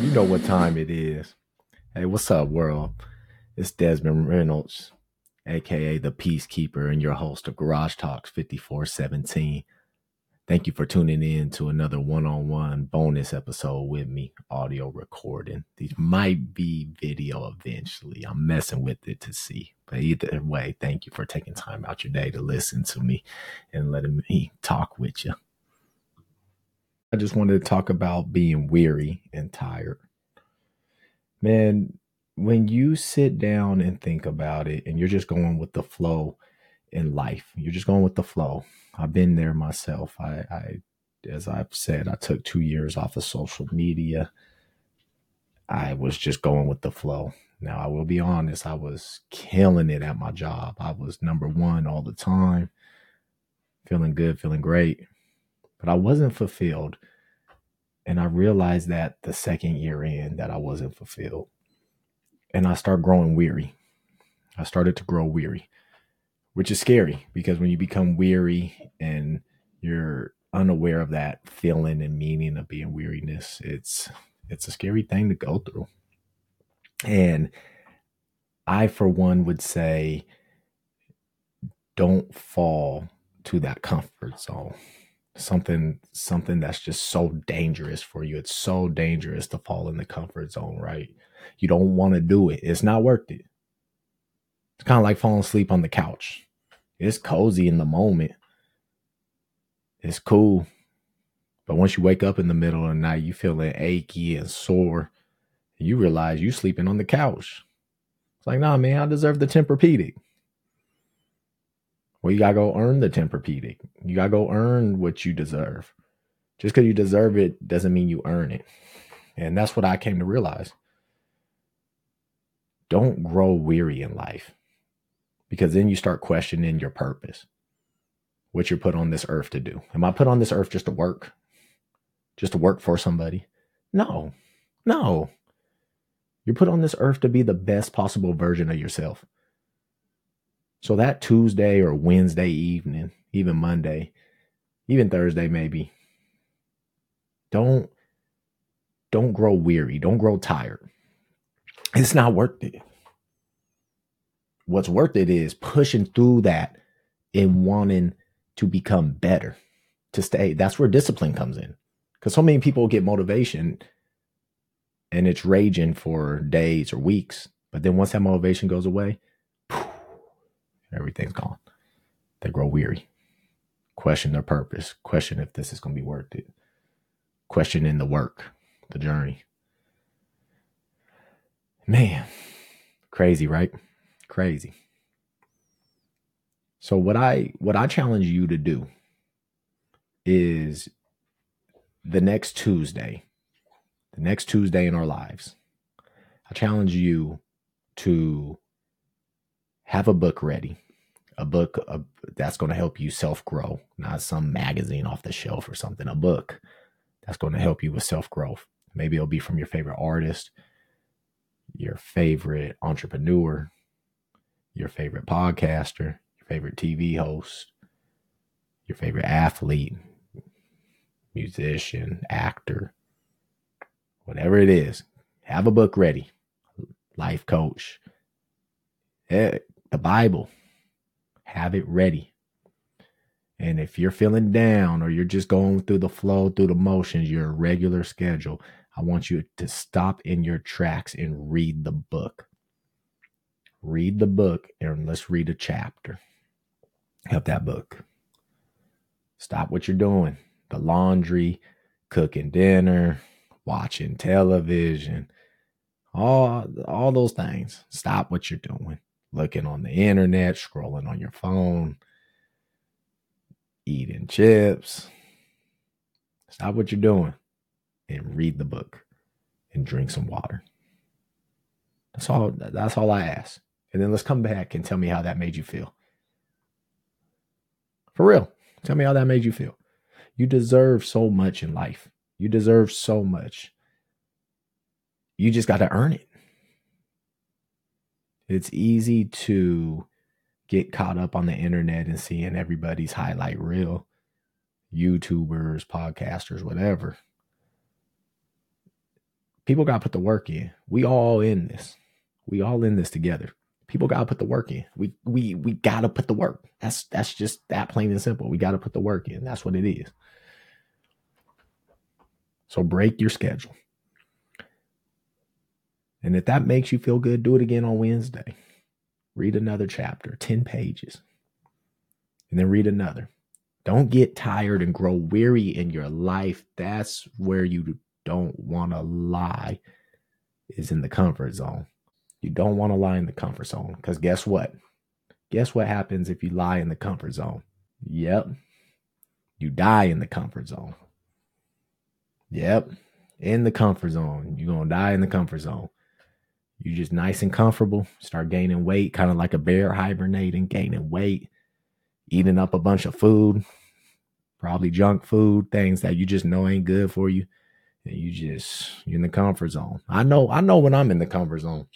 You know what time it is. Hey, what's up, world? It's Desmond Reynolds, aka the Peacekeeper, and your host of Garage Talks 5417. Thank you for tuning in to another one on one bonus episode with me, audio recording. These might be video eventually. I'm messing with it to see. But either way, thank you for taking time out your day to listen to me and letting me talk with you. I just wanted to talk about being weary and tired. Man, when you sit down and think about it and you're just going with the flow in life, you're just going with the flow. I've been there myself. I, I as I've said, I took two years off of social media. I was just going with the flow. Now, I will be honest, I was killing it at my job. I was number one all the time, feeling good, feeling great but I wasn't fulfilled. And I realized that the second year in that I wasn't fulfilled. And I start growing weary. I started to grow weary, which is scary because when you become weary and you're unaware of that feeling and meaning of being weariness, it's it's a scary thing to go through. And I for one would say don't fall to that comfort zone something something that's just so dangerous for you. It's so dangerous to fall in the comfort zone right? You don't want to do it. It's not worth it. It's kind of like falling asleep on the couch. It's cozy in the moment. It's cool. But once you wake up in the middle of the night you feeling achy and sore you realize you sleeping on the couch. It's like nah man i deserve the tempur-pedic. Well, you gotta go earn the Tempur-Pedic. You gotta go earn what you deserve. Just because you deserve it doesn't mean you earn it. And that's what I came to realize. Don't grow weary in life because then you start questioning your purpose, what you're put on this earth to do. Am I put on this earth just to work? Just to work for somebody? No, no. You're put on this earth to be the best possible version of yourself. So that Tuesday or Wednesday evening, even Monday, even Thursday maybe, don't don't grow weary, don't grow tired. It's not worth it. What's worth it is pushing through that and wanting to become better, to stay. That's where discipline comes in. Because so many people get motivation and it's raging for days or weeks. But then once that motivation goes away, everything's gone. They grow weary, question their purpose, question if this is going to be worth it, questioning the work, the journey. Man, crazy, right? Crazy. So what I what I challenge you to do is the next Tuesday, the next Tuesday in our lives, I challenge you to have a book ready, a book uh, that's going to help you self grow, not some magazine off the shelf or something, a book that's going to help you with self growth. Maybe it'll be from your favorite artist, your favorite entrepreneur, your favorite podcaster, your favorite TV host, your favorite athlete, musician, actor, whatever it is. Have a book ready. Life coach. Eh, the Bible. Have it ready. And if you're feeling down or you're just going through the flow, through the motions, your regular schedule, I want you to stop in your tracks and read the book. Read the book and let's read a chapter of that book. Stop what you're doing the laundry, cooking dinner, watching television, all, all those things. Stop what you're doing looking on the internet, scrolling on your phone, eating chips. Stop what you're doing and read the book and drink some water. That's all that's all I ask. And then let's come back and tell me how that made you feel. For real. Tell me how that made you feel. You deserve so much in life. You deserve so much. You just got to earn it. It's easy to get caught up on the internet and seeing everybody's highlight reel, YouTubers, podcasters, whatever. People got to put the work in. We all in this. We all in this together. People got to put the work in. We we we got to put the work. That's that's just that plain and simple. We got to put the work in. That's what it is. So break your schedule. And if that makes you feel good, do it again on Wednesday. Read another chapter, 10 pages, and then read another. Don't get tired and grow weary in your life. That's where you don't want to lie, is in the comfort zone. You don't want to lie in the comfort zone because guess what? Guess what happens if you lie in the comfort zone? Yep. You die in the comfort zone. Yep. In the comfort zone. You're going to die in the comfort zone. You just nice and comfortable, start gaining weight, kind of like a bear hibernating, gaining weight, eating up a bunch of food, probably junk food, things that you just know ain't good for you. And you just you're in the comfort zone. I know, I know when I'm in the comfort zone.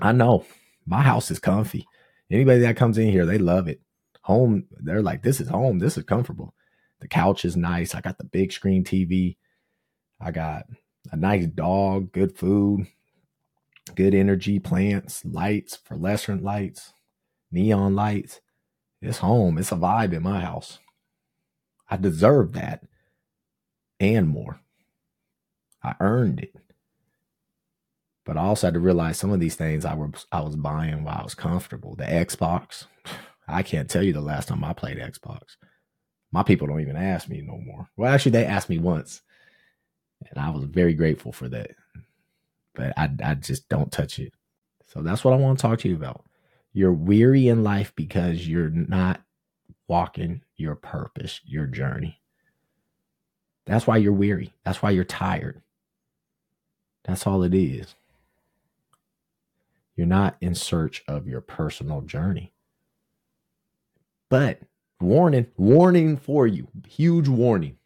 I know my house is comfy. Anybody that comes in here, they love it. Home, they're like, this is home. This is comfortable. The couch is nice. I got the big screen TV. I got a nice dog, good food, good energy, plants, lights, fluorescent lights, neon lights. It's home. It's a vibe in my house. I deserve that and more. I earned it. But I also had to realize some of these things I was I was buying while I was comfortable. The Xbox, I can't tell you the last time I played Xbox. My people don't even ask me no more. Well, actually, they asked me once, and I was very grateful for that but I, I just don't touch it. So that's what I want to talk to you about. You're weary in life because you're not walking your purpose, your journey. That's why you're weary. That's why you're tired. That's all it is. You're not in search of your personal journey. But warning, warning for you, huge warning.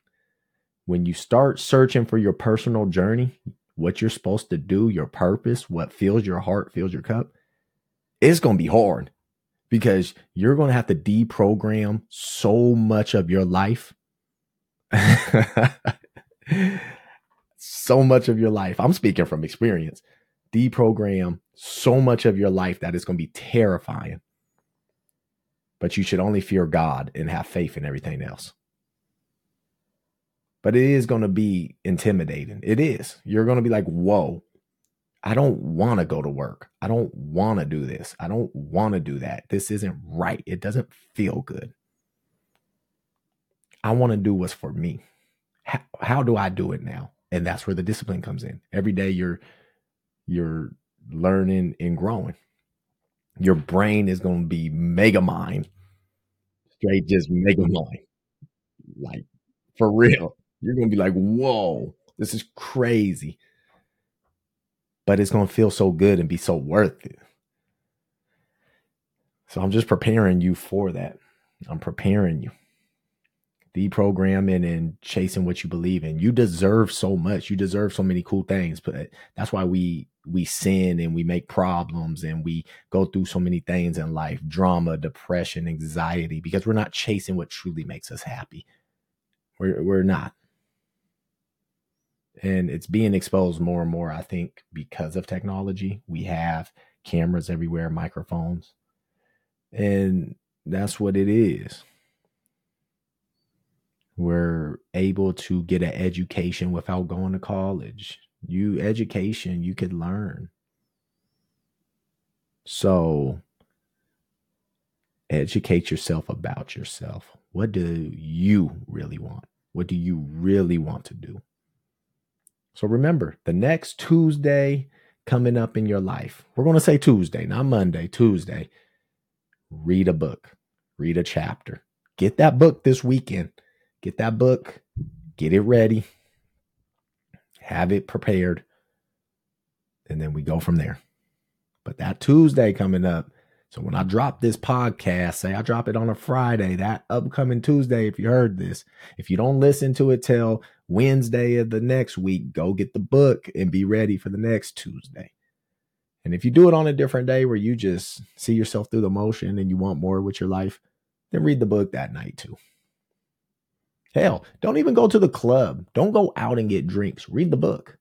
When you start searching for your personal journey, what you're supposed to do, your purpose, what fills your heart, fills your cup, it's going to be hard because you're going to have to deprogram so much of your life. so much of your life. I'm speaking from experience. Deprogram so much of your life that it's going to be terrifying. But you should only fear God and have faith in everything else but it is going to be intimidating. It is. You're going to be like, whoa, I don't want to go to work. I don't want to do this. I don't want to do that. This isn't right. It doesn't feel good. I want to do what's for me. How, how do I do it now? And that's where the discipline comes in. Every day you're you're learning and growing. Your brain is going to be mega mind. Straight just mega mind. Like for real. You're to be like, whoa, this is crazy. But it's to feel so good and be so worth it. So I'm just preparing you for that. I'm preparing you. Deprogramming and chasing what you believe in. You deserve so much. You deserve so many cool things. But that's why we we sin and we make problems and we go through so many things in life drama depression anxiety because we're not chasing what truly makes us happy we're, we're not and it's being exposed more and more i think because of technology. We have cameras everywhere microphones and that's what it is. We're able to get an education without going to college. You education you could learn. So educate yourself about yourself. What do you really want? What do you really want to do so remember, the next Tuesday coming up in your life, we're going to say Tuesday, not Monday, Tuesday. Read a book, read a chapter. Get that book this weekend. Get that book, get it ready, have it prepared, and then we go from there. But that Tuesday coming up, so when I drop this podcast, say I drop it on a Friday, that upcoming Tuesday, if you heard this, if you don't listen to it till Wednesday of the next week, go get the book and be ready for the next Tuesday. And if you do it on a different day where you just see yourself through the motion and you want more with your life, then read the book that night too. Hell, don't even go to the club. Don't go out and get drinks. Read the book.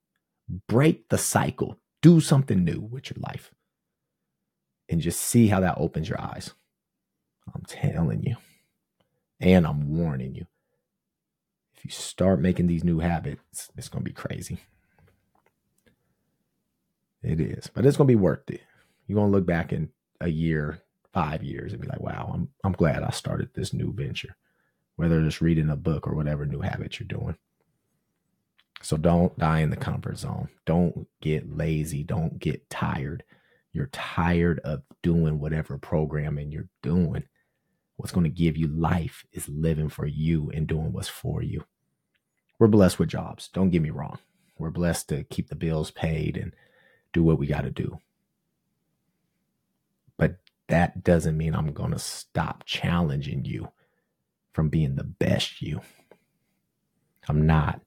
Break the cycle. Do something new with your life. And just see how that opens your eyes. I'm telling you. And I'm warning you. If you start making these new habits, it's going to be crazy. It is, but it's going to be worth it. You're going to look back in a year, five years, and be like, wow, I'm, I'm glad I started this new venture, whether it's reading a book or whatever new habit you're doing. So don't die in the comfort zone. Don't get lazy. Don't get tired. You're tired of doing whatever programming you're doing. What's going to give you life is living for you and doing what's for you. We're blessed with jobs. Don't get me wrong. We're blessed to keep the bills paid and do what we got to do. But that doesn't mean I'm going to stop challenging you from being the best you. I'm not.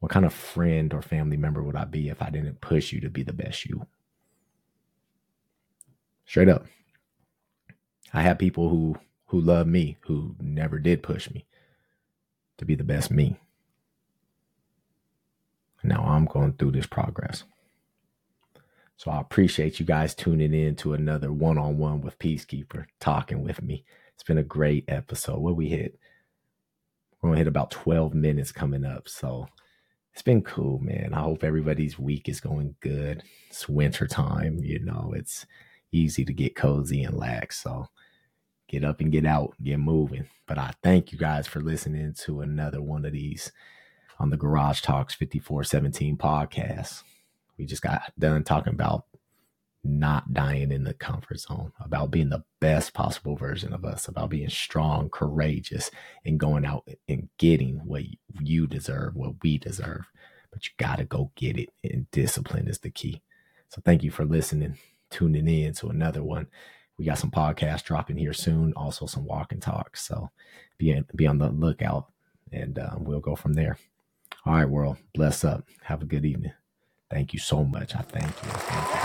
What kind of friend or family member would I be if I didn't push you to be the best you? Straight up. I have people who who love me who never did push me to be the best me. Now I'm going through this progress. So I appreciate you guys tuning in to another one on one with Peacekeeper, talking with me. It's been a great episode. What we hit? We're to hit about 12 minutes coming up. So it's been cool, man. I hope everybody's week is going good. It's winter time, you know, it's easy to get cozy and lax. So get up and get out, get moving. But I thank you guys for listening to another one of these on the Garage Talks 5417 podcast. We just got done talking about not dying in the comfort zone, about being the best possible version of us, about being strong, courageous, and going out and getting what you deserve, what we deserve. But you got to go get it, and discipline is the key. So thank you for listening, tuning in to another one. We got some podcasts dropping here soon, also some walk and talks. So be, be on the lookout, and uh, we'll go from there. All right, world, bless up. Have a good evening. Thank you so much. I thank you. I thank you.